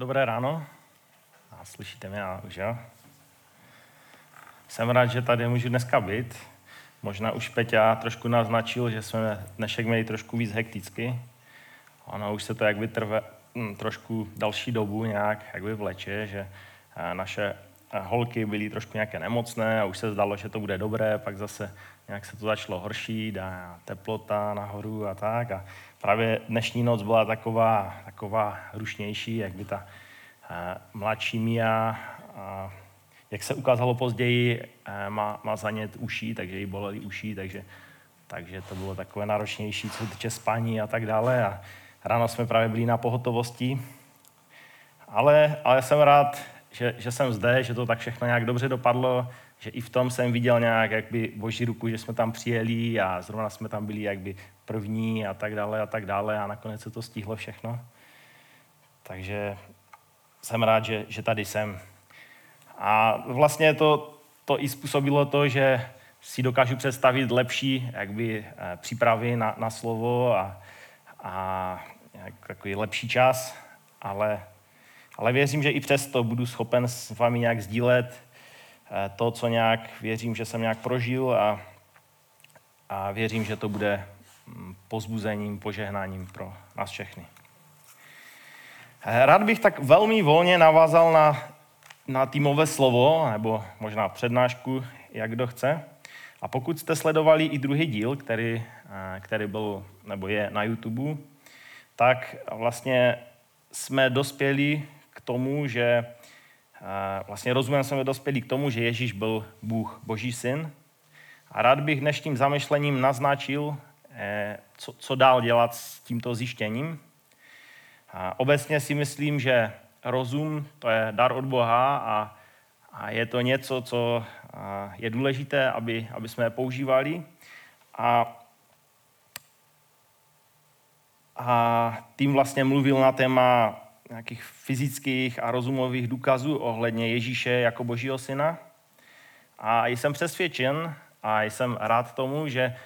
Dobré ráno. A slyšíte mě už, jo? Jsem rád, že tady můžu dneska být. Možná už Peťa trošku naznačil, že jsme dnešek měli trošku víc hekticky. Ono už se to jakby trve hm, trošku další dobu nějak jakby vleče, že eh, naše holky byly trošku nějaké nemocné a už se zdalo, že to bude dobré, pak zase nějak se to začalo horší, a teplota nahoru a tak. A právě dnešní noc byla taková, taková rušnější, jak by ta eh, mladší Mia, a jak se ukázalo později, eh, má, má zanět uší, takže jí bolely uší, takže, takže to bylo takové náročnější, co týče spaní a tak dále. A ráno jsme právě byli na pohotovosti. Ale, ale jsem rád, že, že jsem zde, že to tak všechno nějak dobře dopadlo, že i v tom jsem viděl nějak jakby boží ruku, že jsme tam přijeli a zrovna jsme tam byli jakby první a tak dále a tak dále a nakonec se to stihlo všechno. Takže jsem rád, že, že tady jsem. A vlastně to, to i způsobilo to, že si dokážu představit lepší jakby, eh, přípravy na, na slovo a, a takový lepší čas, ale, ale věřím, že i přesto budu schopen s vámi nějak sdílet eh, to, co nějak věřím, že jsem nějak prožil a, a věřím, že to bude mm, pozbuzením, požehnáním pro nás všechny. Eh, rád bych tak velmi volně navázal na, na týmové slovo, nebo možná přednášku, jak kdo chce. A pokud jste sledovali i druhý díl, který, eh, který byl, nebo je na YouTube, tak vlastně jsme dospěli tomu, že eh, vlastně rozumem jsme dospěli k tomu, že Ježíš byl Bůh, Boží syn. A rád bych dnešním zamyšlením naznačil, co, co dál dělat s tímto zjištěním. A obecně si myslím, že rozum to je dar od Boha a, a je to něco, co je důležité, aby, aby jsme je používali. A, a tím vlastně mluvil na téma nějakých fyzických a rozumových důkazů ohledně Ježíše jako Božího syna. A jsem přesvědčen a jsem rád tomu, že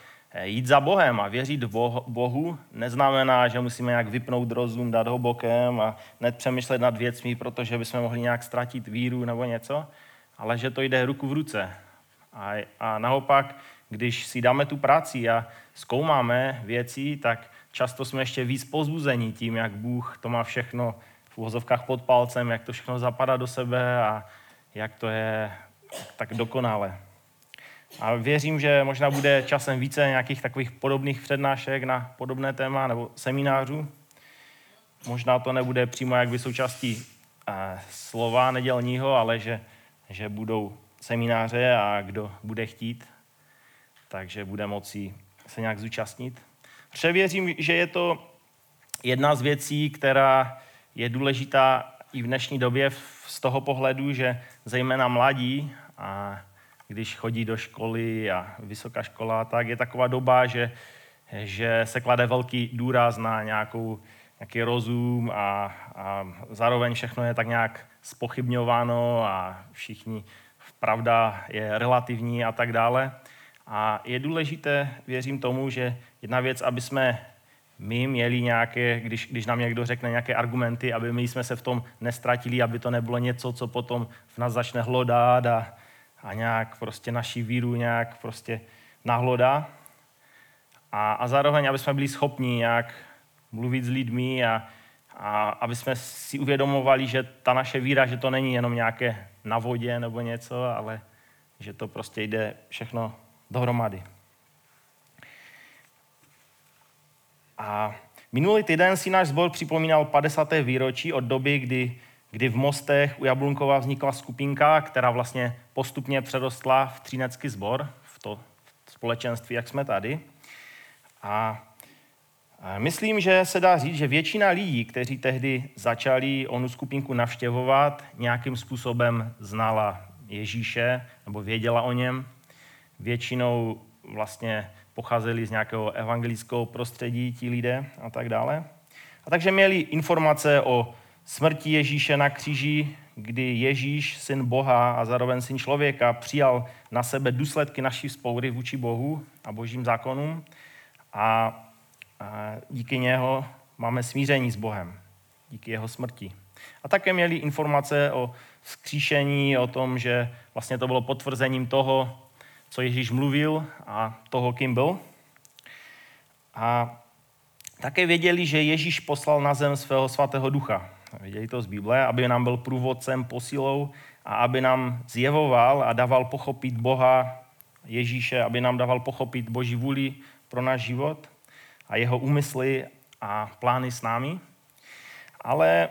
jít za Bohem a věřit Bohu neznamená, že musíme nějak vypnout rozum, dát ho bokem a nepřemýšlet nad věcmi, protože bychom mohli nějak ztratit víru nebo něco, ale že to jde ruku v ruce. A, a naopak, když si dáme tu práci a zkoumáme věci, tak často jsme ještě víc pozbuzení tím, jak Bůh to má všechno v uvozovkách pod palcem, jak to všechno zapadá do sebe a jak to je tak dokonale. A věřím, že možná bude časem více nějakých takových podobných přednášek na podobné téma nebo seminářů. Možná to nebude přímo jak by součástí eh, slova nedělního, ale že, že budou semináře a kdo bude chtít, takže bude moci se nějak zúčastnit. Převěřím, že je to jedna z věcí, která je důležitá i v dnešní době z toho pohledu, že zejména mladí a když chodí do školy a vysoká škola, tak je taková doba, že, že se klade velký důraz na nějakou, nějaký rozum a, a zároveň všechno je tak nějak spochybňováno a všichni, pravda je relativní a tak dále. A je důležité, věřím tomu, že jedna věc, aby jsme my měli nějaké, když, když nám někdo řekne nějaké argumenty, aby my jsme se v tom nestratili, aby to nebylo něco, co potom v nás začne hlodat a, a nějak prostě naši víru nějak prostě nahlodá. A, a zároveň, aby jsme byli schopni nějak mluvit s lidmi a, a aby jsme si uvědomovali, že ta naše víra, že to není jenom nějaké na vodě nebo něco, ale že to prostě jde všechno dohromady. A minulý týden si náš zbor připomínal 50. výročí od doby, kdy kdy v Mostech u Jablunkova vznikla skupinka, která vlastně postupně přerostla v Třinecký sbor, v to společenství, jak jsme tady. A myslím, že se dá říct, že většina lidí, kteří tehdy začali onu skupinku navštěvovat, nějakým způsobem znala Ježíše nebo věděla o něm. Většinou vlastně pocházeli z nějakého evangelického prostředí ti lidé a tak dále. A takže měli informace o smrti Ježíše na kříži, kdy Ježíš, syn Boha a zároveň syn člověka, přijal na sebe důsledky naší spoury vůči Bohu a božím zákonům a, díky něho máme smíření s Bohem, díky jeho smrti. A také měli informace o skříšení, o tom, že vlastně to bylo potvrzením toho, co Ježíš mluvil a toho, kým byl. A také věděli, že Ježíš poslal na zem svého svatého ducha. Věděli to z Bible, aby nám byl průvodcem, posilou a aby nám zjevoval a dával pochopit Boha Ježíše, aby nám dával pochopit Boží vůli pro náš život a jeho úmysly a plány s námi. Ale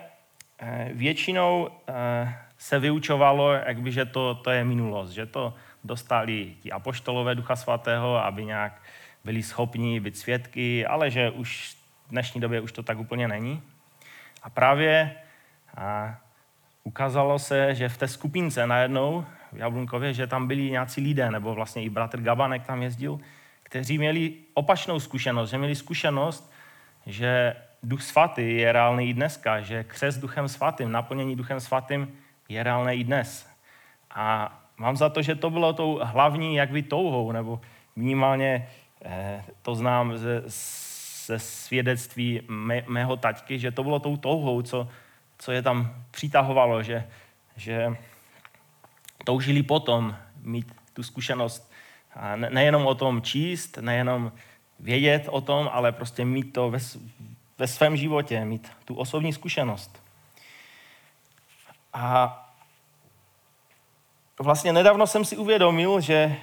eh, většinou eh, se vyučovalo, jakby, že to, to je minulost, že to dostali ti apoštolové Ducha Svatého, aby nějak byli schopni být svědky, ale že už v dnešní době už to tak úplně není. A právě a ukázalo se, že v té skupince najednou v Jablunkově, že tam byli nějací lidé, nebo vlastně i bratr Gabanek tam jezdil, kteří měli opačnou zkušenost, že měli zkušenost, že Duch Svatý je reálný i dneska, že křes Duchem Svatým, naplnění Duchem Svatým je reálné i dnes. A mám za to, že to bylo tou hlavní jakby touhou, nebo minimálně eh, to znám ze, ze svědectví mé, mého taťky, že to bylo tou touhou, co, co je tam přitahovalo, že, že toužili potom mít tu zkušenost a ne, nejenom o tom číst, nejenom vědět o tom, ale prostě mít to ve, ve svém životě, mít tu osobní zkušenost. A vlastně nedávno jsem si uvědomil, že eh,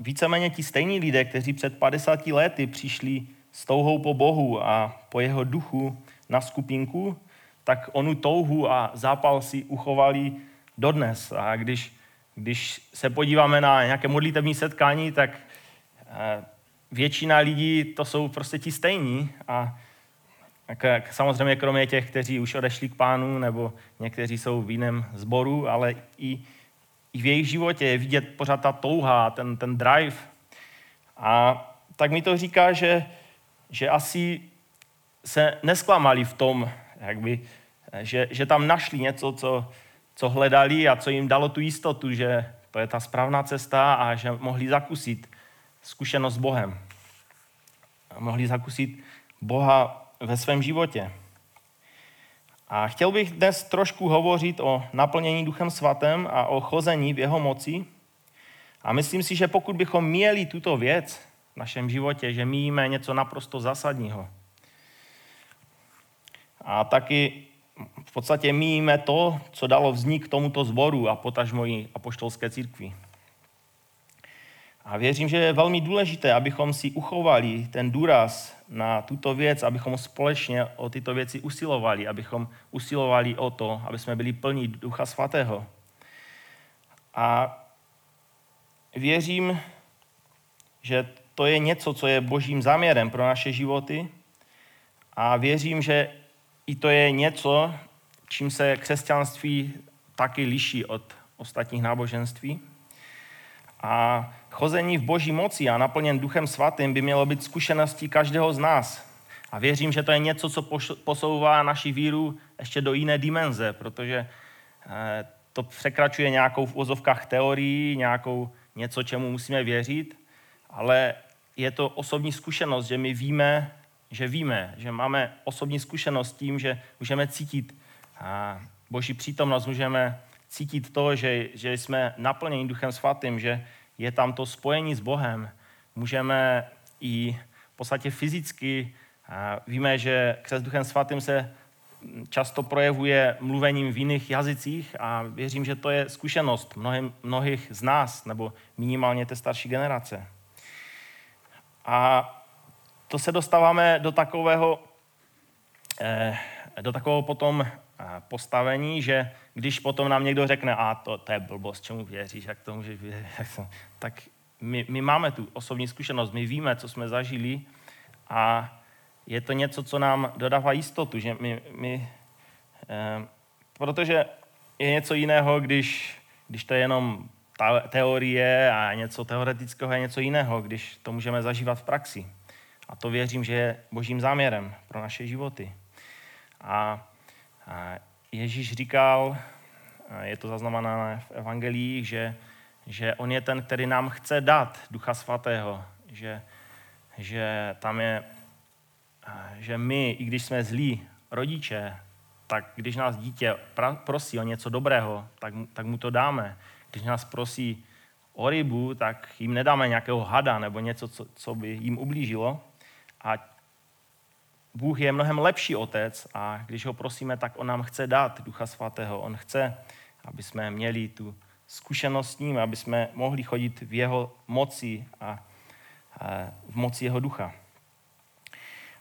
víceméně ti stejní lidé, kteří před 50 lety přišli s touhou po Bohu a po jeho duchu na skupinku, tak onu touhu a zápal si uchovali dodnes. A když, když se podíváme na nějaké modlitební setkání, tak eh, většina lidí to jsou prostě ti stejní a tak, samozřejmě kromě těch, kteří už odešli k pánu, nebo někteří jsou v jiném sboru, ale i, i v jejich životě je vidět pořád ta touha, ten, ten drive. A tak mi to říká, že, že asi se nesklamali v tom, jakby, že, že tam našli něco, co, co hledali a co jim dalo tu jistotu, že to je ta správná cesta a že mohli zakusit zkušenost s Bohem. Mohli zakusit Boha ve svém životě. A chtěl bych dnes trošku hovořit o naplnění Duchem Svatém a o chození v jeho moci. A myslím si, že pokud bychom měli tuto věc v našem životě, že míjíme něco naprosto zásadního. A taky v podstatě míjíme to, co dalo vznik tomuto zboru a potažmo i apoštolské církvi. A věřím, že je velmi důležité, abychom si uchovali ten důraz na tuto věc, abychom společně o tyto věci usilovali, abychom usilovali o to, aby jsme byli plní Ducha Svatého. A věřím, že to je něco, co je božím záměrem pro naše životy a věřím, že i to je něco, čím se křesťanství taky liší od ostatních náboženství. A chození v boží moci a naplněn duchem svatým by mělo být zkušeností každého z nás. A věřím, že to je něco, co posouvá naši víru ještě do jiné dimenze, protože eh, to překračuje nějakou v ozovkách teorii, nějakou něco, čemu musíme věřit, ale je to osobní zkušenost, že my víme, že víme, že máme osobní zkušenost s tím, že můžeme cítit Boží přítomnost, můžeme cítit to, že, že jsme naplněni Duchem Svatým, že je tam to spojení s Bohem. Můžeme i v podstatě fyzicky, víme, že křes Duchem Svatým se často projevuje mluvením v jiných jazycích a věřím, že to je zkušenost mnohým, mnohých z nás, nebo minimálně té starší generace. A to se dostáváme do takového, eh, do takového potom postavení, že když potom nám někdo řekne, a to, to je blbost, čemu věříš, jak to můžeš věřit, tak my, my máme tu osobní zkušenost, my víme, co jsme zažili a je to něco, co nám dodává jistotu, že my, my eh, protože je něco jiného, když, když to je jenom ta, teorie a něco teoretického je něco jiného, když to můžeme zažívat v praxi. A to věřím, že je božím záměrem pro naše životy. A Ježíš říkal, je to zaznamenané v evangelii, že, že on je ten, který nám chce dát Ducha Svatého, že, že tam je, že my, i když jsme zlí rodiče, tak když nás dítě prosí o něco dobrého, tak, tak mu to dáme. Když nás prosí o rybu, tak jim nedáme nějakého hada nebo něco, co, co by jim ublížilo. A Bůh je mnohem lepší otec a když ho prosíme, tak on nám chce dát Ducha Svatého. On chce, aby jsme měli tu zkušenost s ním, aby jsme mohli chodit v jeho moci a v moci jeho ducha.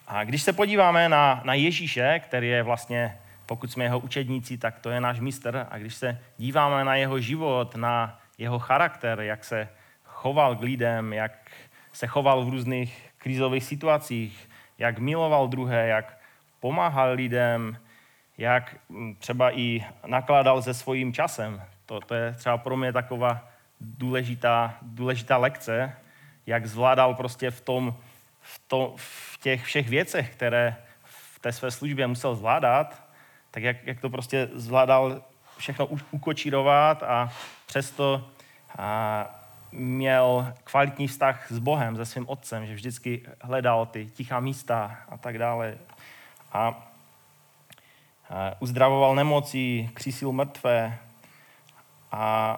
A když se podíváme na, na Ježíše, který je vlastně, pokud jsme jeho učedníci, tak to je náš mistr, a když se díváme na jeho život, na jeho charakter, jak se choval k lidem, jak se choval v různých krizových situacích, jak miloval druhé, jak pomáhal lidem, jak mm, třeba i nakládal se svým časem. To, to je třeba pro mě taková důležitá, důležitá lekce, jak zvládal prostě v, tom, v, to, v těch všech věcech, které v té své službě musel zvládat, tak jak, jak to prostě zvládal všechno ukočírovat a přesto a měl kvalitní vztah s Bohem, se svým otcem, že vždycky hledal ty tichá místa a tak dále. A, uzdravoval nemocí, křísil mrtvé. A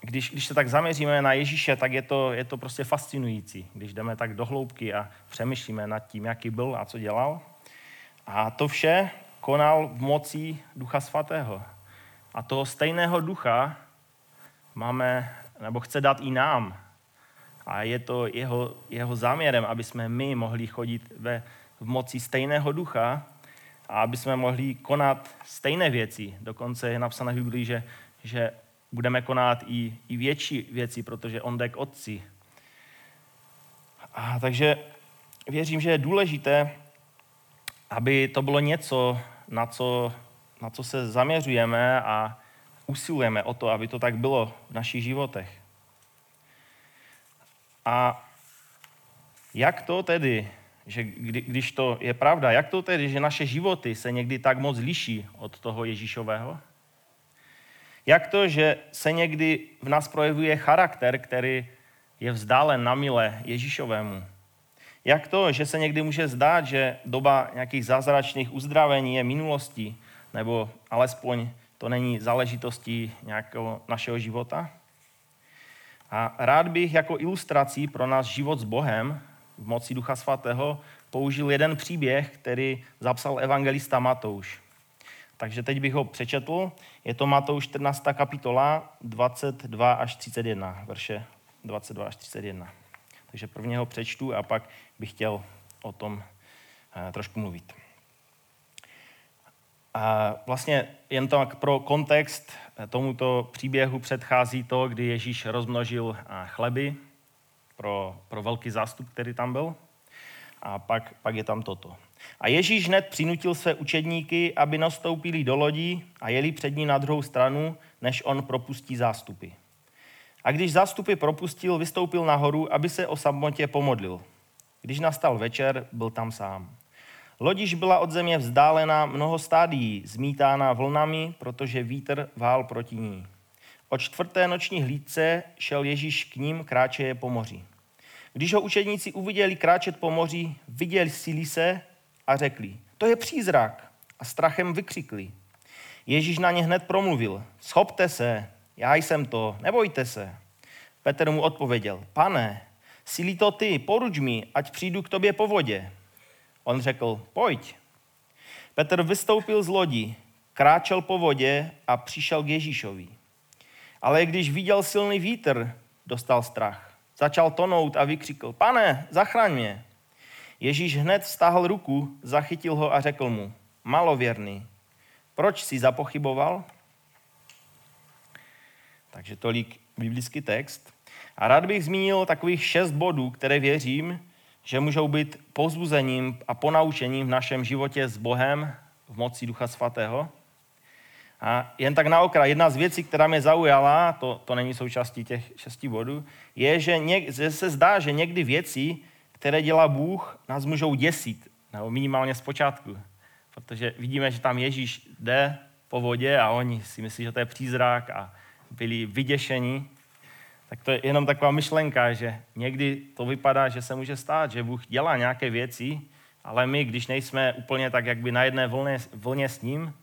když, když se tak zaměříme na Ježíše, tak je to, je to prostě fascinující, když jdeme tak do hloubky a přemýšlíme nad tím, jaký byl a co dělal. A to vše konal v moci Ducha Svatého. A toho stejného ducha máme, nebo chce dát i nám. A je to jeho, jeho záměrem, aby jsme my mohli chodit ve, v moci stejného ducha a aby jsme mohli konat stejné věci. Dokonce je napsané v Biblii, že, že budeme konat i, i větší věci, protože on jde k otci. A takže věřím, že je důležité, aby to bylo něco, na co, na co se zaměřujeme a usilujeme o to, aby to tak bylo v našich životech. A jak to tedy, že kdy, když to je pravda, jak to tedy, že naše životy se někdy tak moc liší od toho Ježíšového? Jak to, že se někdy v nás projevuje charakter, který je vzdálen na milé Ježíšovému? Jak to, že se někdy může zdát, že doba nějakých zázračných uzdravení je minulostí, nebo alespoň to není záležitostí nějakého našeho života? A rád bych jako ilustrací pro náš život s Bohem v moci Ducha Svatého použil jeden příběh, který zapsal evangelista Matouš. Takže teď bych ho přečetl. Je to Matouš 14. kapitola 22 až 31, verše 22 až 31. Takže prvně ho přečtu a pak bych chtěl o tom eh, trošku mluvit. Vlastně jen tak pro kontext eh, tomuto příběhu předchází to, kdy Ježíš rozmnožil eh, chleby pro, pro velký zástup, který tam byl. A pak, pak je tam toto. A Ježíš hned přinutil své učedníky, aby nastoupili do lodí a jeli před ní na druhou stranu, než on propustí zástupy. A když zástupy propustil, vystoupil nahoru, aby se o samotě pomodlil. Když nastal večer, byl tam sám. Lodiž byla od země vzdálená mnoho stádií, zmítána vlnami, protože vítr vál proti ní. O čtvrté noční hlídce šel Ježíš k ním, kráčeje po moři. Když ho učedníci uviděli kráčet po moři, viděli síli se a řekli, to je přízrak. A strachem vykřikli. Ježíš na ně hned promluvil, schopte se, já jsem to, nebojte se. Petr mu odpověděl, pane, sílí to ty, poruč mi, ať přijdu k tobě po vodě. On řekl, pojď. Petr vystoupil z lodi, kráčel po vodě a přišel k Ježíšovi. Ale když viděl silný vítr, dostal strach. Začal tonout a vykřikl, pane, zachraň mě. Ježíš hned stáhl ruku, zachytil ho a řekl mu, malověrný, proč jsi zapochyboval? Takže tolik biblický text. A rád bych zmínil takových šest bodů, které věřím, že můžou být pozbuzením a ponaučením v našem životě s Bohem v moci Ducha Svatého. A jen tak na okraj, jedna z věcí, která mě zaujala, to, to není součástí těch šesti bodů, je, že, něk, že se zdá, že někdy věci, které dělá Bůh, nás můžou děsit, nebo minimálně zpočátku. Protože vidíme, že tam Ježíš jde po vodě a oni si myslí, že to je přízrak a byli vyděšení. Tak to je jenom taková myšlenka, že někdy to vypadá, že se může stát, že Bůh dělá nějaké věci ale my, když nejsme úplně tak jak by na jedné vlně, vlně s ním,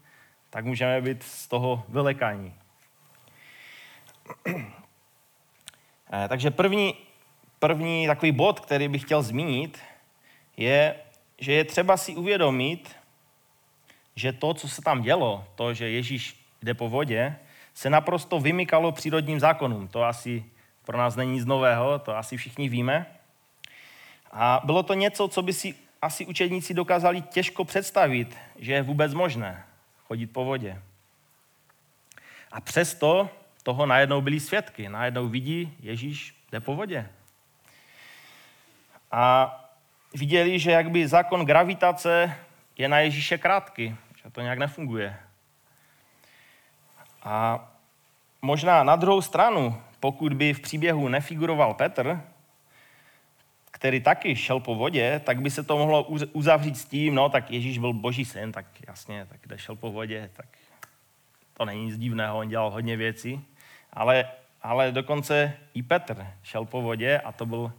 tak můžeme být z toho vylekaní. Eh, takže první, první takový bod, který bych chtěl zmínit, je, že je třeba si uvědomit, že to, co se tam dělo, to, že Ježíš jde po vodě, se naprosto vymykalo přírodním zákonům. To asi pro nás není nic nového, to asi všichni víme. A bylo to něco, co by si asi učedníci dokázali těžko představit, že je vůbec možné chodit po vodě. A přesto toho najednou byli svědky. Najednou vidí, Ježíš jde po vodě. A viděli, že jakby zákon gravitace je na Ježíše krátký, že to nějak nefunguje. A možná na druhou stranu, pokud by v příběhu nefiguroval Petr, který taky šel po vodě, tak by se to mohlo uzavřít s tím, no tak Ježíš byl boží syn, tak jasně, tak kde šel po vodě, tak to není nic divného, on dělal hodně věcí. Ale, ale dokonce i Petr šel po vodě a to byl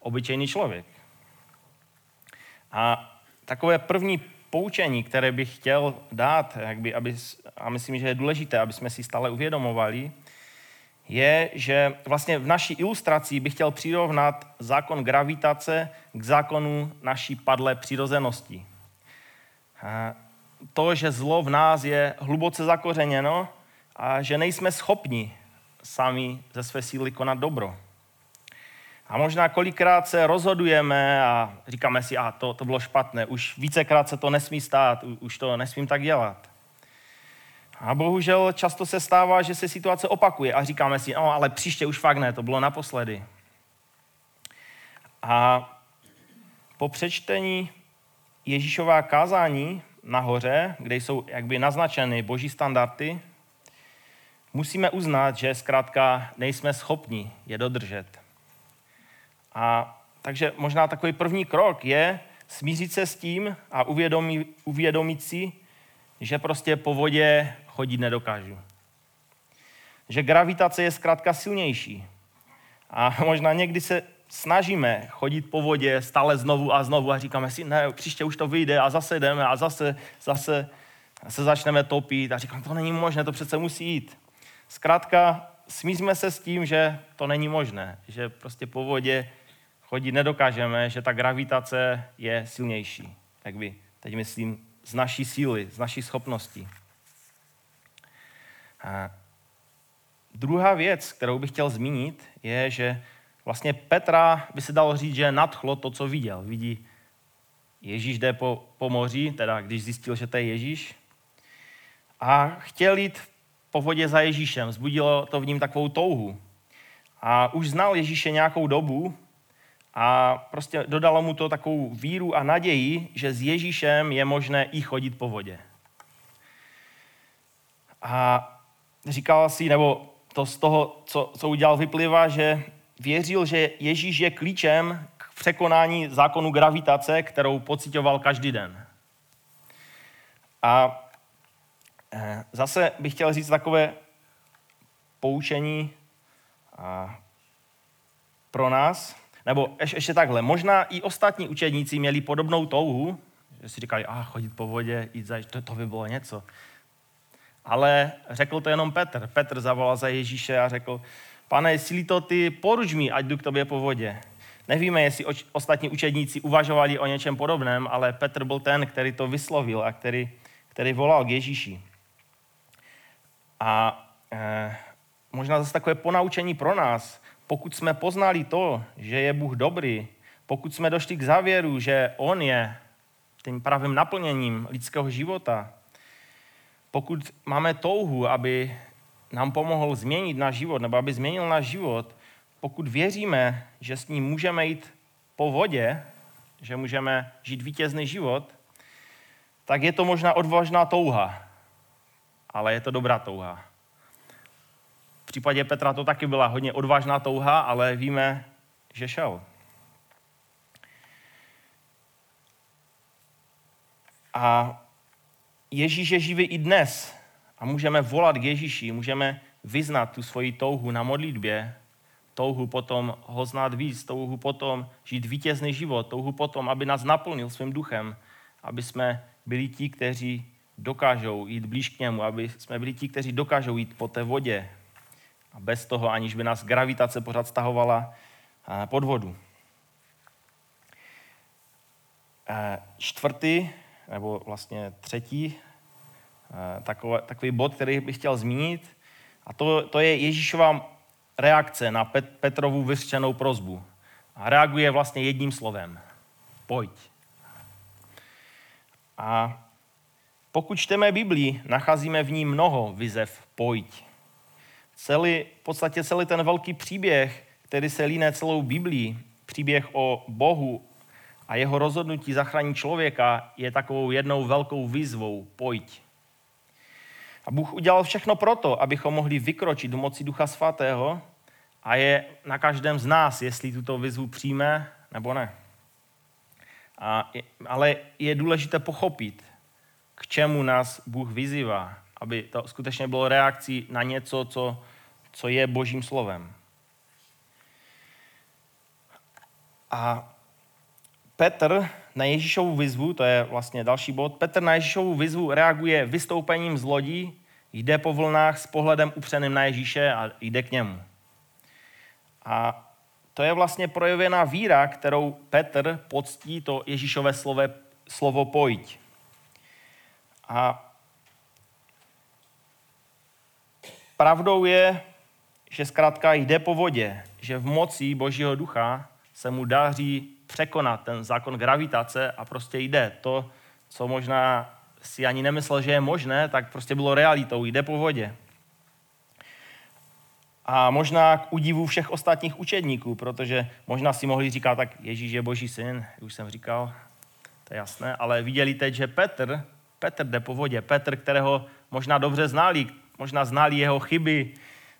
obyčejný člověk. A takové první poučení, které bych chtěl dát, jakby, aby, a myslím, že je důležité, aby jsme si stále uvědomovali, je, že vlastně v naší ilustraci bych chtěl přirovnat zákon gravitace k zákonu naší padlé přirozenosti. To, že zlo v nás je hluboce zakořeněno a že nejsme schopni sami ze své síly konat dobro. A možná kolikrát se rozhodujeme a říkáme si, a to, to bylo špatné, už vícekrát se to nesmí stát, už to nesmím tak dělat. A bohužel často se stává, že se situace opakuje a říkáme si, no ale příště už fakt ne, to bylo naposledy. A po přečtení Ježíšová kázání nahoře, kde jsou jakby naznačeny boží standardy, musíme uznat, že zkrátka nejsme schopni je dodržet. A takže možná takový první krok je smířit se s tím a uvědomit, uvědomit si, že prostě po vodě chodit nedokážu. Že gravitace je zkrátka silnější. A možná někdy se snažíme chodit po vodě stále znovu a znovu a říkáme si, ne, příště už to vyjde a zase jdeme a zase, zase se začneme topit a říkám, to není možné, to přece musí jít. Zkrátka, smíříme se s tím, že to není možné, že prostě po vodě chodit nedokážeme, že ta gravitace je silnější. Tak by, teď myslím, z naší síly, z naší schopností. A druhá věc, kterou bych chtěl zmínit, je, že vlastně Petra by se dalo říct, že nadchlo to, co viděl. Vidí, Ježíš jde po, po moři, teda když zjistil, že to je Ježíš, a chtěl jít po vodě za Ježíšem. Zbudilo to v ním takovou touhu. A už znal Ježíše nějakou dobu a prostě dodalo mu to takovou víru a naději, že s Ježíšem je možné i chodit po vodě. A říkal si, nebo to z toho, co, co udělal, vyplývá, že věřil, že Ježíš je klíčem k překonání zákonu gravitace, kterou pocitoval každý den. A eh, zase bych chtěl říct takové poučení pro nás, nebo ještě takhle, možná i ostatní učedníci měli podobnou touhu, že si říkali, a chodit po vodě, jít za, to, to by bylo něco. Ale řekl to jenom Petr. Petr zavolal za Ježíše a řekl, pane, jestli to ty, poruč mi, ať jdu k tobě po vodě. Nevíme, jestli ostatní učedníci uvažovali o něčem podobném, ale Petr byl ten, který to vyslovil a který, který volal k Ježíši. A eh, možná zase takové ponaučení pro nás. Pokud jsme poznali to, že je Bůh dobrý, pokud jsme došli k závěru, že On je tím pravým naplněním lidského života, pokud máme touhu, aby nám pomohl změnit náš život, nebo aby změnil náš život, pokud věříme, že s ním můžeme jít po vodě, že můžeme žít vítězný život, tak je to možná odvážná touha, ale je to dobrá touha. V případě Petra to taky byla hodně odvážná touha, ale víme, že šel. A Ježíš je živý i dnes a můžeme volat k Ježíši, můžeme vyznat tu svoji touhu na modlitbě, touhu potom ho znát víc, touhu potom žít vítězný život, touhu potom, aby nás naplnil svým duchem, aby jsme byli ti, kteří dokážou jít blíž k němu, aby jsme byli ti, kteří dokážou jít po té vodě a bez toho, aniž by nás gravitace pořád stahovala eh, pod vodu. Eh, čtvrtý, nebo vlastně třetí, eh, takový, bod, který bych chtěl zmínit, a to, to je Ježíšova reakce na Pet, Petrovu vyřčenou prozbu. A reaguje vlastně jedním slovem. Pojď. A pokud čteme Biblii, nacházíme v ní mnoho vizev pojď. Celý, v podstatě celý ten velký příběh, který se líne celou Biblii, příběh o Bohu a jeho rozhodnutí zachránit člověka, je takovou jednou velkou výzvou pojď. A Bůh udělal všechno proto, abychom mohli vykročit do moci Ducha Svatého a je na každém z nás, jestli tuto výzvu přijme nebo ne. A, ale je důležité pochopit, k čemu nás Bůh vyzývá, aby to skutečně bylo reakcí na něco, co, co je Božím slovem. A Petr na Ježíšovu výzvu, to je vlastně další bod, Petr na Ježíšovu výzvu reaguje vystoupením z lodí, jde po vlnách s pohledem upřeným na Ježíše a jde k němu. A to je vlastně projevená víra, kterou Petr poctí to Ježíšové slovo, slovo pojď. A pravdou je, že zkrátka jde po vodě, že v moci Božího ducha se mu daří překonat ten zákon gravitace a prostě jde. To, co možná si ani nemyslel, že je možné, tak prostě bylo realitou, jde po vodě. A možná k udivu všech ostatních učedníků, protože možná si mohli říkat, tak Ježíš je boží syn, už jsem říkal, to je jasné, ale viděli teď, že Petr, Petr jde po vodě, Petr, kterého možná dobře znali, možná znali jeho chyby,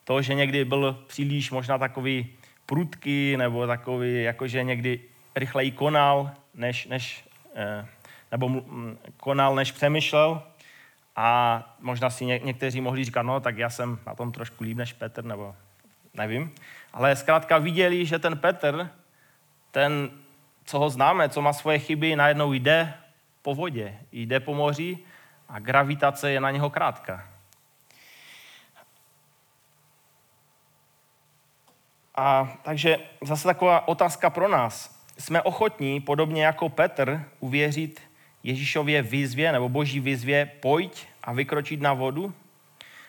to, že někdy byl příliš možná takový prudký, nebo takový, jakože někdy rychleji konal, než, než, eh, nebo konal, než přemýšlel. A možná si ně, někteří mohli říkat, no tak já jsem na tom trošku líp než Petr, nebo nevím. Ale zkrátka viděli, že ten Petr, ten, co ho známe, co má svoje chyby, najednou jde po vodě, jde po moři a gravitace je na něho krátká. A takže zase taková otázka pro nás. Jsme ochotní, podobně jako Petr, uvěřit Ježíšově výzvě nebo boží výzvě pojď a vykročit na vodu?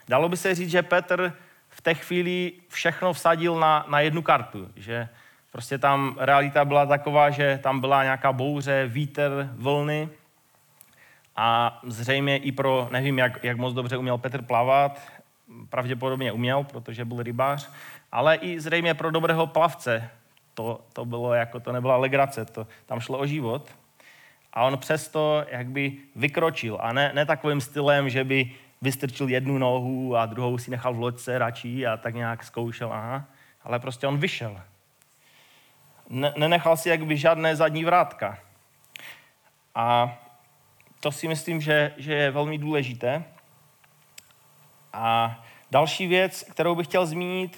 Dalo by se říct, že Petr v té chvíli všechno vsadil na, na jednu kartu, že prostě tam realita byla taková, že tam byla nějaká bouře, vítr, vlny a zřejmě i pro, nevím, jak, jak moc dobře uměl Petr plavat, pravděpodobně uměl, protože byl rybář, ale i zřejmě pro dobrého plavce to, to bylo jako, to nebyla legrace, to, tam šlo o život. A on přesto jak by vykročil a ne, ne takovým stylem, že by vystrčil jednu nohu a druhou si nechal v loďce radši a tak nějak zkoušel, aha. Ale prostě on vyšel. Ne, nenechal si jakby žádné zadní vrátka. A to si myslím, že, že je velmi důležité. A další věc, kterou bych chtěl zmínit,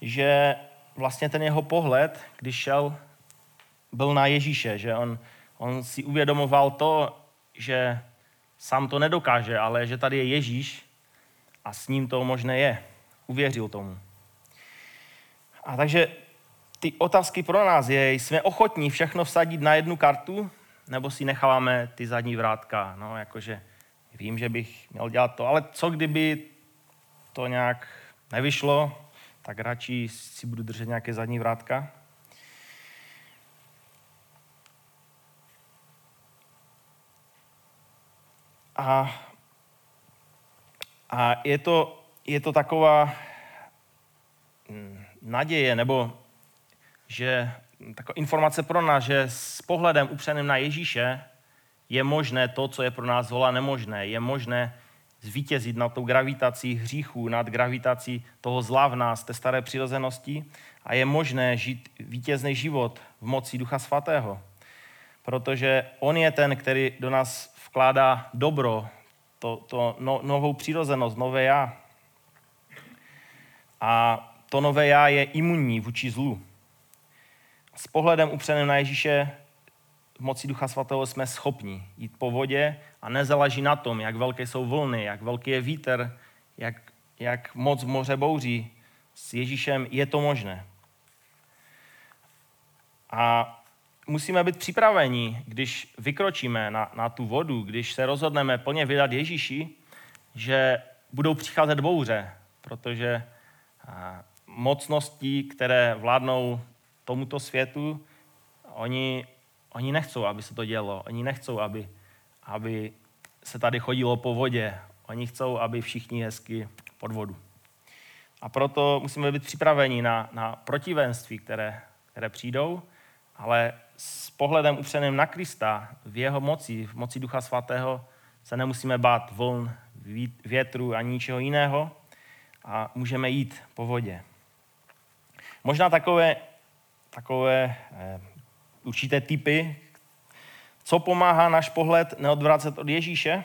že vlastně ten jeho pohled, když šel, byl na Ježíše, že on, on si uvědomoval to, že sám to nedokáže, ale že tady je Ježíš a s ním to možné je. Uvěřil tomu. A takže ty otázky pro nás je, jsme ochotní všechno vsadit na jednu kartu, nebo si necháváme ty zadní vrátka. No, jakože vím, že bych měl dělat to, ale co kdyby to nějak nevyšlo, tak radši si budu držet nějaké zadní vrátka. A, a je, to, je to taková hm, naděje, nebo že taková informace pro nás, že s pohledem upřeným na Ježíše je možné to, co je pro nás zvola nemožné. Je možné zvítězit nad tou gravitací hříchů, nad gravitací toho zla v nás, té staré přirozenosti a je možné žít vítězný život v moci Ducha Svatého. Protože On je ten, který do nás vkládá dobro, to, to no, novou přirozenost, nové já. A to nové já je imunní vůči zlu. S pohledem upřeným na Ježíše v moci Ducha Svatého jsme schopni jít po vodě a nezáleží na tom, jak velké jsou vlny, jak velký je vítr, jak, jak moc moře bouří. S Ježíšem je to možné. A musíme být připraveni, když vykročíme na, na tu vodu, když se rozhodneme plně vydat Ježíši, že budou přicházet bouře, protože mocnosti, které vládnou tomuto světu, oni, oni nechcou, aby se to dělo. Oni nechcou, aby, aby se tady chodilo po vodě. Oni chcou, aby všichni hezky pod vodu. A proto musíme být připraveni na, na protivenství, které, které přijdou, ale s pohledem upřeným na Krista, v jeho moci, v moci Ducha Svatého, se nemusíme bát vln, větru ani ničeho jiného a můžeme jít po vodě. Možná takové, takové eh, určité typy, co pomáhá náš pohled neodvracet od Ježíše.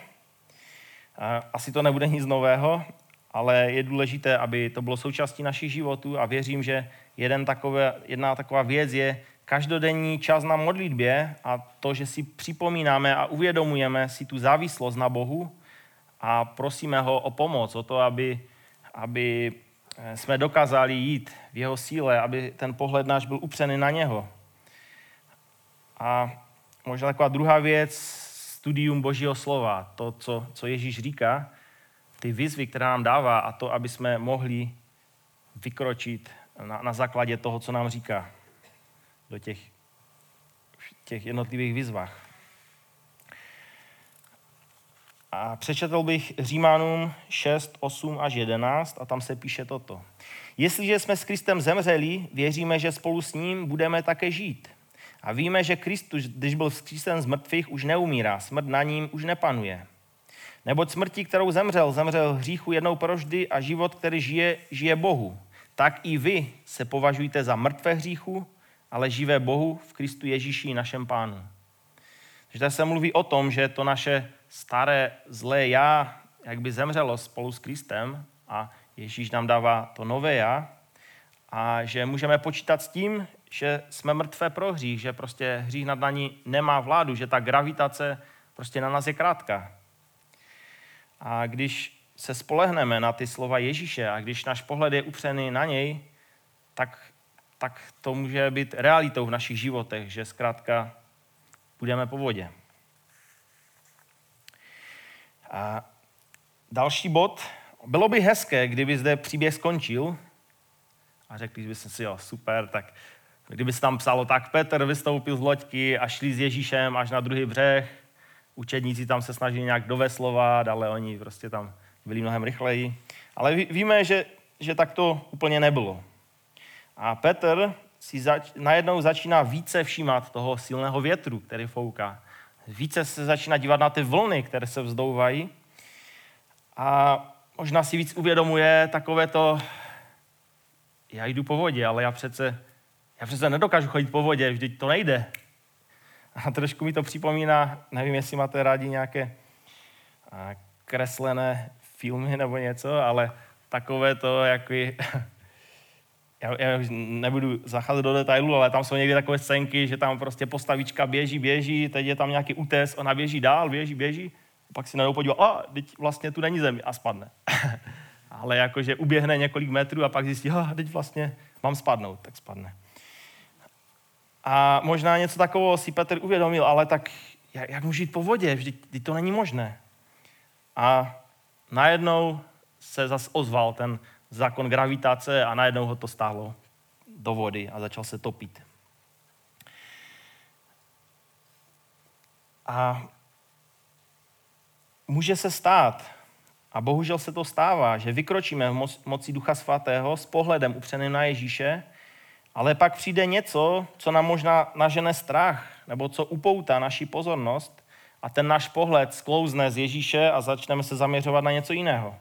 Asi to nebude nic nového, ale je důležité, aby to bylo součástí našich životů a věřím, že jeden takové, jedna taková věc je každodenní čas na modlitbě a to, že si připomínáme a uvědomujeme si tu závislost na Bohu a prosíme ho o pomoc, o to, aby, aby eh, jsme dokázali jít v jeho síle, aby ten pohled náš byl upřený na něho. A možná taková druhá věc, studium Božího slova, to, co, co Ježíš říká, ty výzvy, které nám dává a to, aby jsme mohli vykročit na, na základě toho, co nám říká do těch, těch jednotlivých výzvách. A přečetl bych Římanům 6, 8 až 11 a tam se píše toto. Jestliže jsme s Kristem zemřeli, věříme, že spolu s ním budeme také žít. A víme, že Kristus, když byl vzkřísen z mrtvých, už neumírá, smrt na ním už nepanuje. Neboť smrti, kterou zemřel, zemřel hříchu jednou proždy a život, který žije, žije Bohu. Tak i vy se považujte za mrtvé hříchu, ale živé Bohu v Kristu Ježíši našem pánu. Takže tady se mluví o tom, že to naše staré zlé já, jak by zemřelo spolu s Kristem a Ježíš nám dává to nové já a že můžeme počítat s tím, že jsme mrtvé pro hřích, že prostě hřích nad námi nemá vládu, že ta gravitace prostě na nás je krátká. A když se spolehneme na ty slova Ježíše a když náš pohled je upřený na něj, tak tak to může být realitou v našich životech, že zkrátka půjdeme po vodě. A další bod. Bylo by hezké, kdyby zde příběh skončil a řekli byste si, jo, super, tak kdyby se tam psalo, tak Petr vystoupil z loďky a šli s Ježíšem až na druhý břeh, učedníci tam se snažili nějak doveslovat, ale oni prostě tam byli mnohem rychleji. Ale víme, že, že tak to úplně nebylo. A Petr si zač- najednou začíná více všímat toho silného větru, který fouká. Více se začíná dívat na ty vlny, které se vzdouvají. A možná si víc uvědomuje takové to, já jdu po vodě, ale já přece, já přece nedokážu chodit po vodě, vždyť to nejde. A trošku mi to připomíná, nevím, jestli máte rádi nějaké kreslené filmy nebo něco, ale takové to, jak já, já nebudu zacházet do detailů, ale tam jsou někdy takové scénky, že tam prostě postavička běží, běží, teď je tam nějaký útes, ona běží dál, běží, běží, pak si najednou podívá, a teď vlastně tu není zem a spadne. ale jakože uběhne několik metrů a pak zjistí, a teď vlastně mám spadnout, tak spadne. A možná něco takového si Petr uvědomil, ale tak jak, jak můžu jít po vodě, vždyť to není možné. A najednou se zase ozval ten zákon gravitace a najednou ho to stálo do vody a začal se topit. A může se stát, a bohužel se to stává, že vykročíme v moci Ducha Svatého s pohledem upřeným na Ježíše, ale pak přijde něco, co nám možná nažene strach, nebo co upoutá naši pozornost a ten náš pohled sklouzne z Ježíše a začneme se zaměřovat na něco jiného.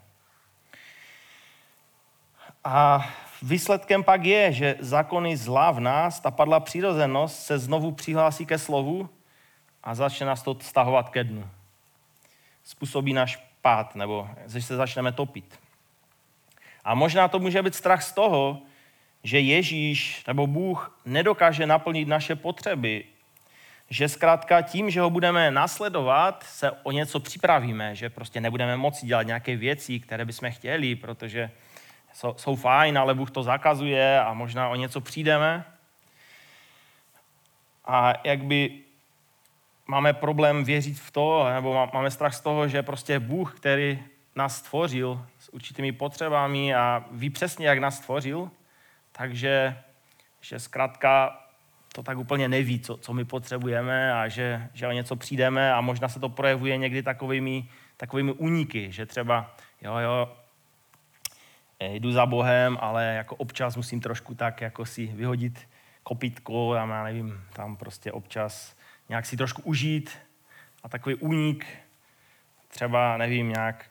A výsledkem pak je, že zákony zla v nás, ta padla přirozenost, se znovu přihlásí ke slovu a začne nás to stahovat ke dnu. Způsobí náš pád, nebo že se začneme topit. A možná to může být strach z toho, že Ježíš nebo Bůh nedokáže naplnit naše potřeby, že zkrátka tím, že ho budeme následovat, se o něco připravíme, že prostě nebudeme moci dělat nějaké věci, které bychom chtěli, protože jsou fajn, ale Bůh to zakazuje a možná o něco přijdeme. A jak by máme problém věřit v to, nebo máme strach z toho, že prostě Bůh, který nás stvořil s určitými potřebami a ví přesně, jak nás stvořil, takže že zkrátka to tak úplně neví, co, co my potřebujeme a že, že o něco přijdeme a možná se to projevuje někdy takovými, takovými úniky, že třeba jo, jo, jdu za Bohem, ale jako občas musím trošku tak jako si vyhodit kopitko, já nevím, tam prostě občas nějak si trošku užít a takový únik, třeba nevím, nějak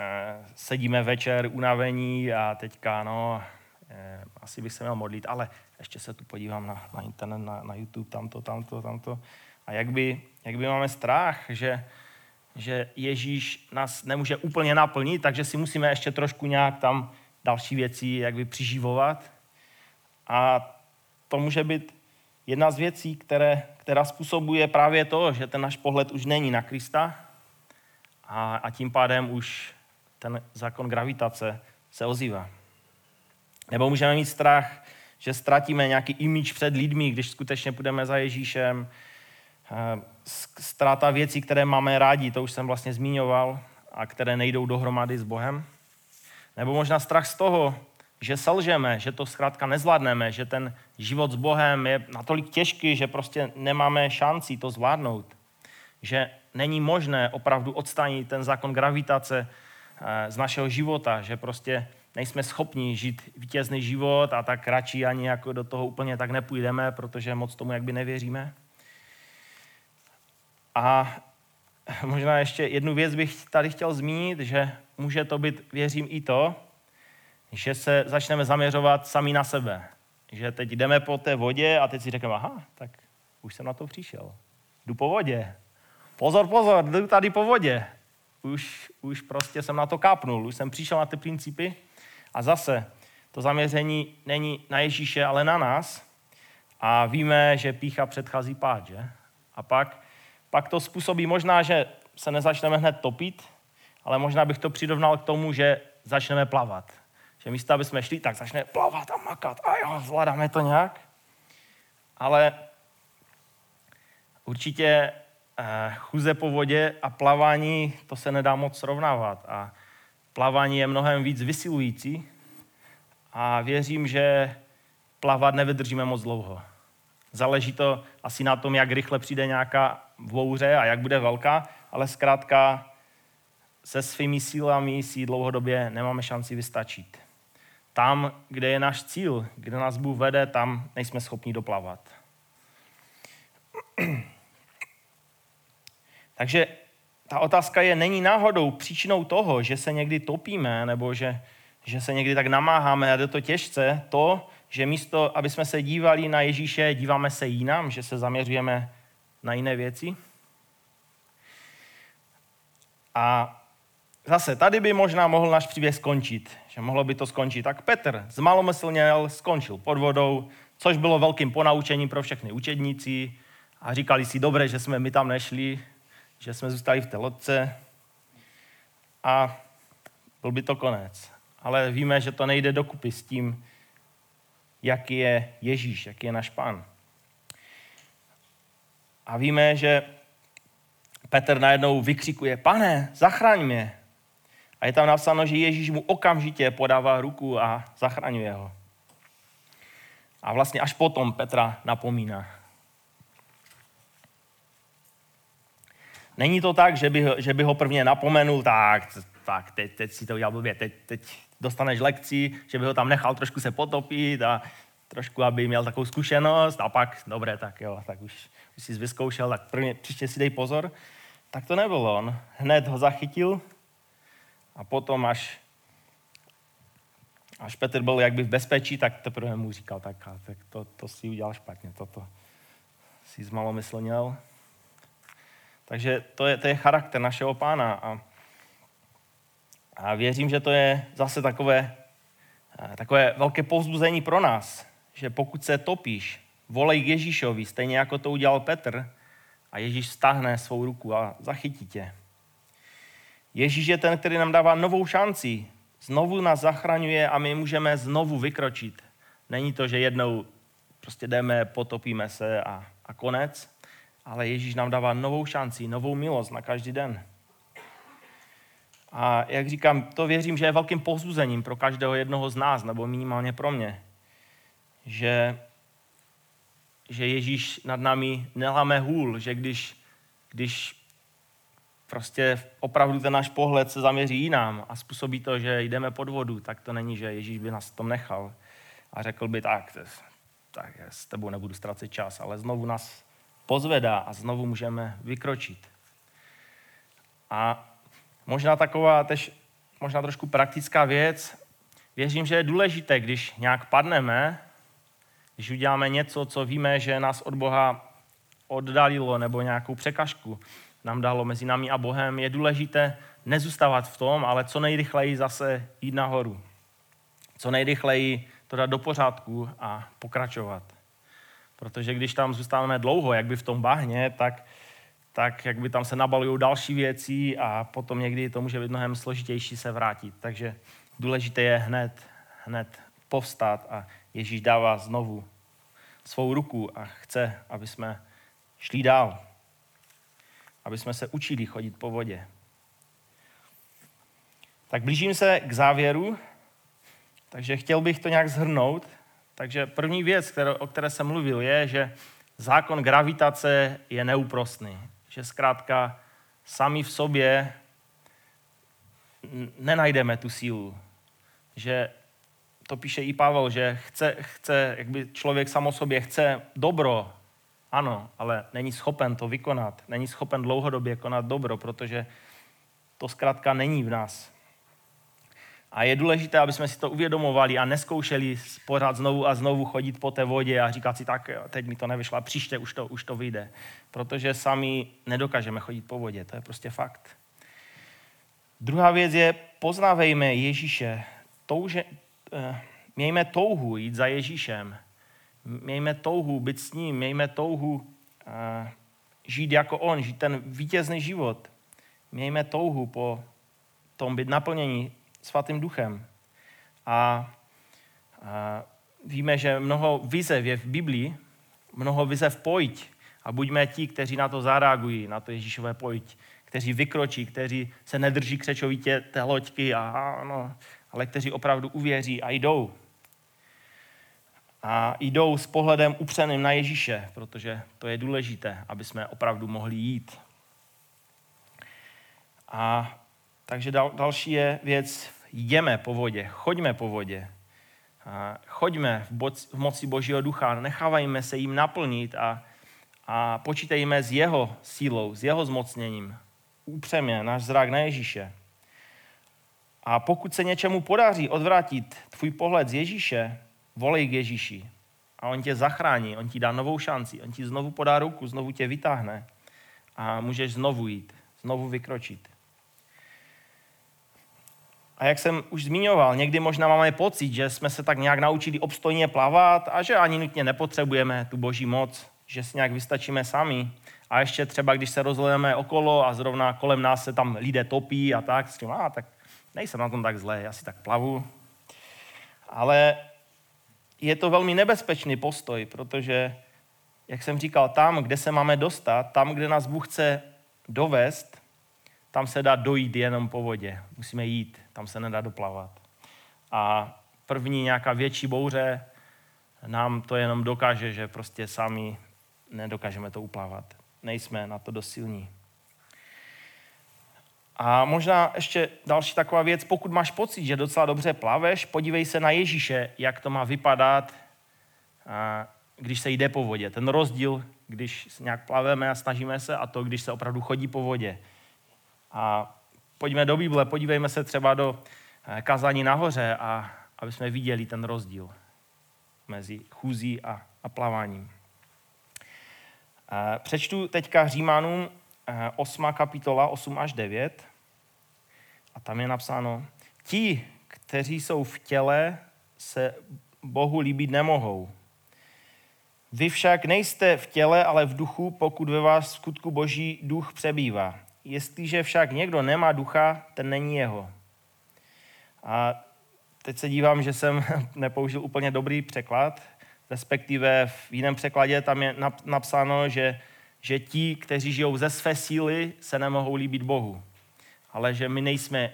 eh, sedíme večer unavení a teďka, no, eh, asi bych se měl modlit, ale ještě se tu podívám na, na internet, na, na YouTube, tamto, tamto, tamto. A jak by, jak by máme strach, že, že Ježíš nás nemůže úplně naplnit, takže si musíme ještě trošku nějak tam další věci jak by přiživovat. A to může být jedna z věcí, které, která způsobuje právě to, že ten náš pohled už není na Krista a, a tím pádem už ten zákon gravitace se ozývá. Nebo můžeme mít strach, že ztratíme nějaký imič před lidmi, když skutečně půjdeme za Ježíšem. Eh, ztráta věcí, které máme rádi, to už jsem vlastně zmiňoval, a které nejdou dohromady s Bohem. Nebo možná strach z toho, že selžeme, že to zkrátka nezvládneme, že ten život s Bohem je natolik těžký, že prostě nemáme šanci to zvládnout. Že není možné opravdu odstranit ten zákon gravitace eh, z našeho života, že prostě nejsme schopni žít vítězný život a tak radši ani jako do toho úplně tak nepůjdeme, protože moc tomu jakby nevěříme. A možná ještě jednu věc bych tady chtěl zmínit, že může to být, věřím, i to, že se začneme zaměřovat sami na sebe. Že teď jdeme po té vodě a teď si řekneme, aha, tak už jsem na to přišel. Jdu po vodě. Pozor, pozor, jdu tady po vodě. Už, už prostě jsem na to kápnul, už jsem přišel na ty principy a zase, to zaměření není na Ježíše, ale na nás. A víme, že pícha předchází pád, že? A pak, pak to způsobí možná, že se nezačneme hned topit, ale možná bych to přirovnal k tomu, že začneme plavat. Že místo, aby jsme šli, tak začne plavat a makat. A jo, zvládáme to nějak. Ale určitě eh, chuze po vodě a plavání, to se nedá moc srovnávat. A plavání je mnohem víc vysilující a věřím, že plavat nevydržíme moc dlouho. Záleží to asi na tom, jak rychle přijde nějaká bouře a jak bude velká, ale zkrátka se svými sílami si dlouhodobě nemáme šanci vystačit. Tam, kde je náš cíl, kde nás Bůh vede, tam nejsme schopni doplavat. Takže ta otázka je, není náhodou příčinou toho, že se někdy topíme, nebo že, že se někdy tak namáháme a jde to těžce, to, že místo, aby jsme se dívali na Ježíše, díváme se jinam, že se zaměřujeme na jiné věci. A zase, tady by možná mohl náš příběh skončit, že mohlo by to skončit. Tak Petr zmalomyslněl, skončil pod vodou, což bylo velkým ponaučením pro všechny učedníci a říkali si, dobré, že jsme my tam nešli, že jsme zůstali v té lodce a byl by to konec. Ale víme, že to nejde dokupy s tím, jaký je Ježíš, jaký je náš pán. A víme, že Petr najednou vykřikuje, pane, zachraň mě. A je tam napsáno, že Ježíš mu okamžitě podává ruku a zachraňuje ho. A vlastně až potom Petra napomíná. Není to tak, že by, že by ho prvně napomenul, tak, tak teď, teď si to udělal blbě, teď, teď dostaneš lekci, že by ho tam nechal trošku se potopit a trošku, aby měl takovou zkušenost a pak, dobré, tak jo, tak už, už jsi vyzkoušel, tak prvně, příště si dej pozor. Tak to nebylo on. Hned ho zachytil a potom až, až Petr byl jakby v bezpečí, tak teprve mu říkal, tak, tak to, to si udělal špatně, toto si zmalomyslněl. Takže to je, to je charakter našeho pána. A, a věřím, že to je zase takové takové velké povzbuzení pro nás, že pokud se topíš, volej k Ježíšovi, stejně jako to udělal Petr, a Ježíš stáhne svou ruku a zachytí tě. Ježíš je ten, který nám dává novou šanci. Znovu nás zachraňuje a my můžeme znovu vykročit. Není to, že jednou prostě jdeme, potopíme se a, a konec, ale Ježíš nám dává novou šanci, novou milost na každý den. A jak říkám, to věřím, že je velkým povzbuzením pro každého jednoho z nás, nebo minimálně pro mě, že, že Ježíš nad námi neláme hůl, že když, když prostě opravdu ten náš pohled se zaměří jinam a způsobí to, že jdeme pod vodu, tak to není, že Ježíš by nás tom nechal a řekl by tak, tak s tebou nebudu ztracet čas, ale znovu nás pozvedá a znovu můžeme vykročit. A možná taková tež, možná trošku praktická věc, věřím, že je důležité, když nějak padneme, když uděláme něco, co víme, že nás od Boha oddalilo, nebo nějakou překažku nám dalo mezi námi a Bohem, je důležité nezůstávat v tom, ale co nejrychleji zase jít nahoru. Co nejrychleji to dát do pořádku a pokračovat. Protože když tam zůstáváme dlouho, jak by v tom bahně, tak, tak jak by tam se nabalují další věci a potom někdy to může být mnohem složitější se vrátit. Takže důležité je hned, hned povstat a Ježíš dává znovu svou ruku a chce, aby jsme šli dál. Aby jsme se učili chodit po vodě. Tak blížím se k závěru, takže chtěl bych to nějak zhrnout. Takže první věc, které, o které jsem mluvil, je, že zákon gravitace je neúprostný. Že zkrátka sami v sobě nenajdeme tu sílu. Že to píše i Pavel, že chce, chce jakby člověk samo sobě chce dobro, ano, ale není schopen to vykonat. Není schopen dlouhodobě konat dobro, protože to zkrátka není v nás. A je důležité, aby jsme si to uvědomovali a neskoušeli pořád znovu a znovu chodit po té vodě a říkat si tak, teď mi to nevyšlo, příště už to, už to vyjde. Protože sami nedokážeme chodit po vodě, to je prostě fakt. Druhá věc je, poznávejme Ježíše. Touže, eh, mějme touhu jít za Ježíšem. Mějme touhu být s ním, mějme touhu eh, žít jako on, žít ten vítězný život. Mějme touhu po tom být naplnění svatým duchem. A, a víme, že mnoho vizev je v Biblii, mnoho vizev pojď a buďme ti, kteří na to zareagují, na to Ježíšové pojď, kteří vykročí, kteří se nedrží křečovitě té loďky, a, ano, ale kteří opravdu uvěří a jdou. A jdou s pohledem upřeným na Ježíše, protože to je důležité, aby jsme opravdu mohli jít. A takže dal, další je věc, jdeme po vodě, choďme po vodě. A choďme v, boc, v moci Božího ducha, nechávajme se jim naplnit a, a počítejme s jeho sílou, s jeho zmocněním. Upřemě náš zrak na Ježíše. A pokud se něčemu podaří odvrátit tvůj pohled z Ježíše, volej k Ježíši. A on tě zachrání, on ti dá novou šanci, on ti znovu podá ruku, znovu tě vytáhne a můžeš znovu jít, znovu vykročit. A jak jsem už zmiňoval, někdy možná máme pocit, že jsme se tak nějak naučili obstojně plavat a že ani nutně nepotřebujeme tu boží moc, že si nějak vystačíme sami. A ještě třeba, když se rozhledeme okolo a zrovna kolem nás se tam lidé topí a tak, s tím, a tak nejsem na tom tak zlé, já si tak plavu. Ale je to velmi nebezpečný postoj, protože, jak jsem říkal, tam, kde se máme dostat, tam, kde nás Bůh chce dovést, tam se dá dojít jenom po vodě. Musíme jít, tam se nedá doplavat. A první nějaká větší bouře nám to jenom dokáže, že prostě sami nedokážeme to uplavat. Nejsme na to dost silní. A možná ještě další taková věc, pokud máš pocit, že docela dobře plaveš, podívej se na Ježíše, jak to má vypadat, když se jde po vodě. Ten rozdíl, když nějak plaveme a snažíme se, a to, když se opravdu chodí po vodě. A pojďme do Bible, podívejme se třeba do eh, kazání nahoře, a aby jsme viděli ten rozdíl mezi chůzí a, a plaváním. Přečtu teďka Římanům 8. Eh, kapitola 8 až 9 a tam je napsáno, ti, kteří jsou v těle, se Bohu líbit nemohou. Vy však nejste v těle, ale v duchu, pokud ve vás v skutku boží duch přebývá. Jestliže však někdo nemá ducha, ten není jeho. A teď se dívám, že jsem nepoužil úplně dobrý překlad, respektive v jiném překladě tam je napsáno, že, že ti, kteří žijou ze své síly, se nemohou líbit Bohu. Ale že my nejsme,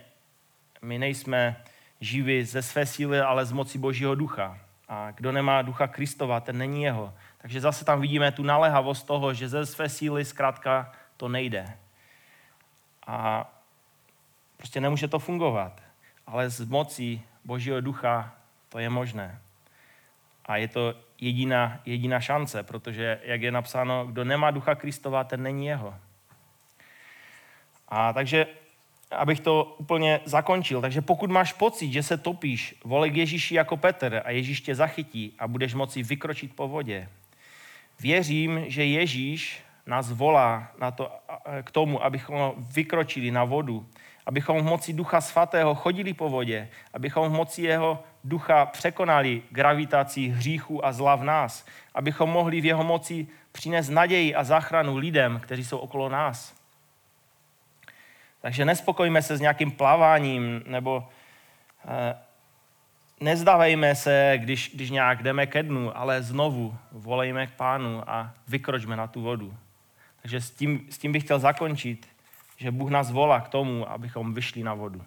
my nejsme živí ze své síly, ale z moci Božího ducha. A kdo nemá ducha Kristova, ten není jeho. Takže zase tam vidíme tu naléhavost toho, že ze své síly zkrátka to nejde. A prostě nemůže to fungovat. Ale z mocí Božího ducha to je možné. A je to jediná, jediná šance, protože, jak je napsáno, kdo nemá ducha Kristova, ten není jeho. A takže, abych to úplně zakončil, takže pokud máš pocit, že se topíš, volej k Ježíši jako Petr a Ježíš tě zachytí a budeš moci vykročit po vodě. Věřím, že Ježíš nás volá na to, k tomu, abychom vykročili na vodu, abychom v moci Ducha Svatého chodili po vodě, abychom v moci jeho ducha překonali gravitaci hříchu a zla v nás, abychom mohli v jeho moci přinést naději a záchranu lidem, kteří jsou okolo nás. Takže nespokojíme se s nějakým plaváním, nebo eh, nezdávejme se, když, když nějak jdeme ke dnu, ale znovu volejme k pánu a vykročme na tu vodu. Takže s tím, s tím bych chtěl zakončit, že Bůh nás volá k tomu, abychom vyšli na vodu.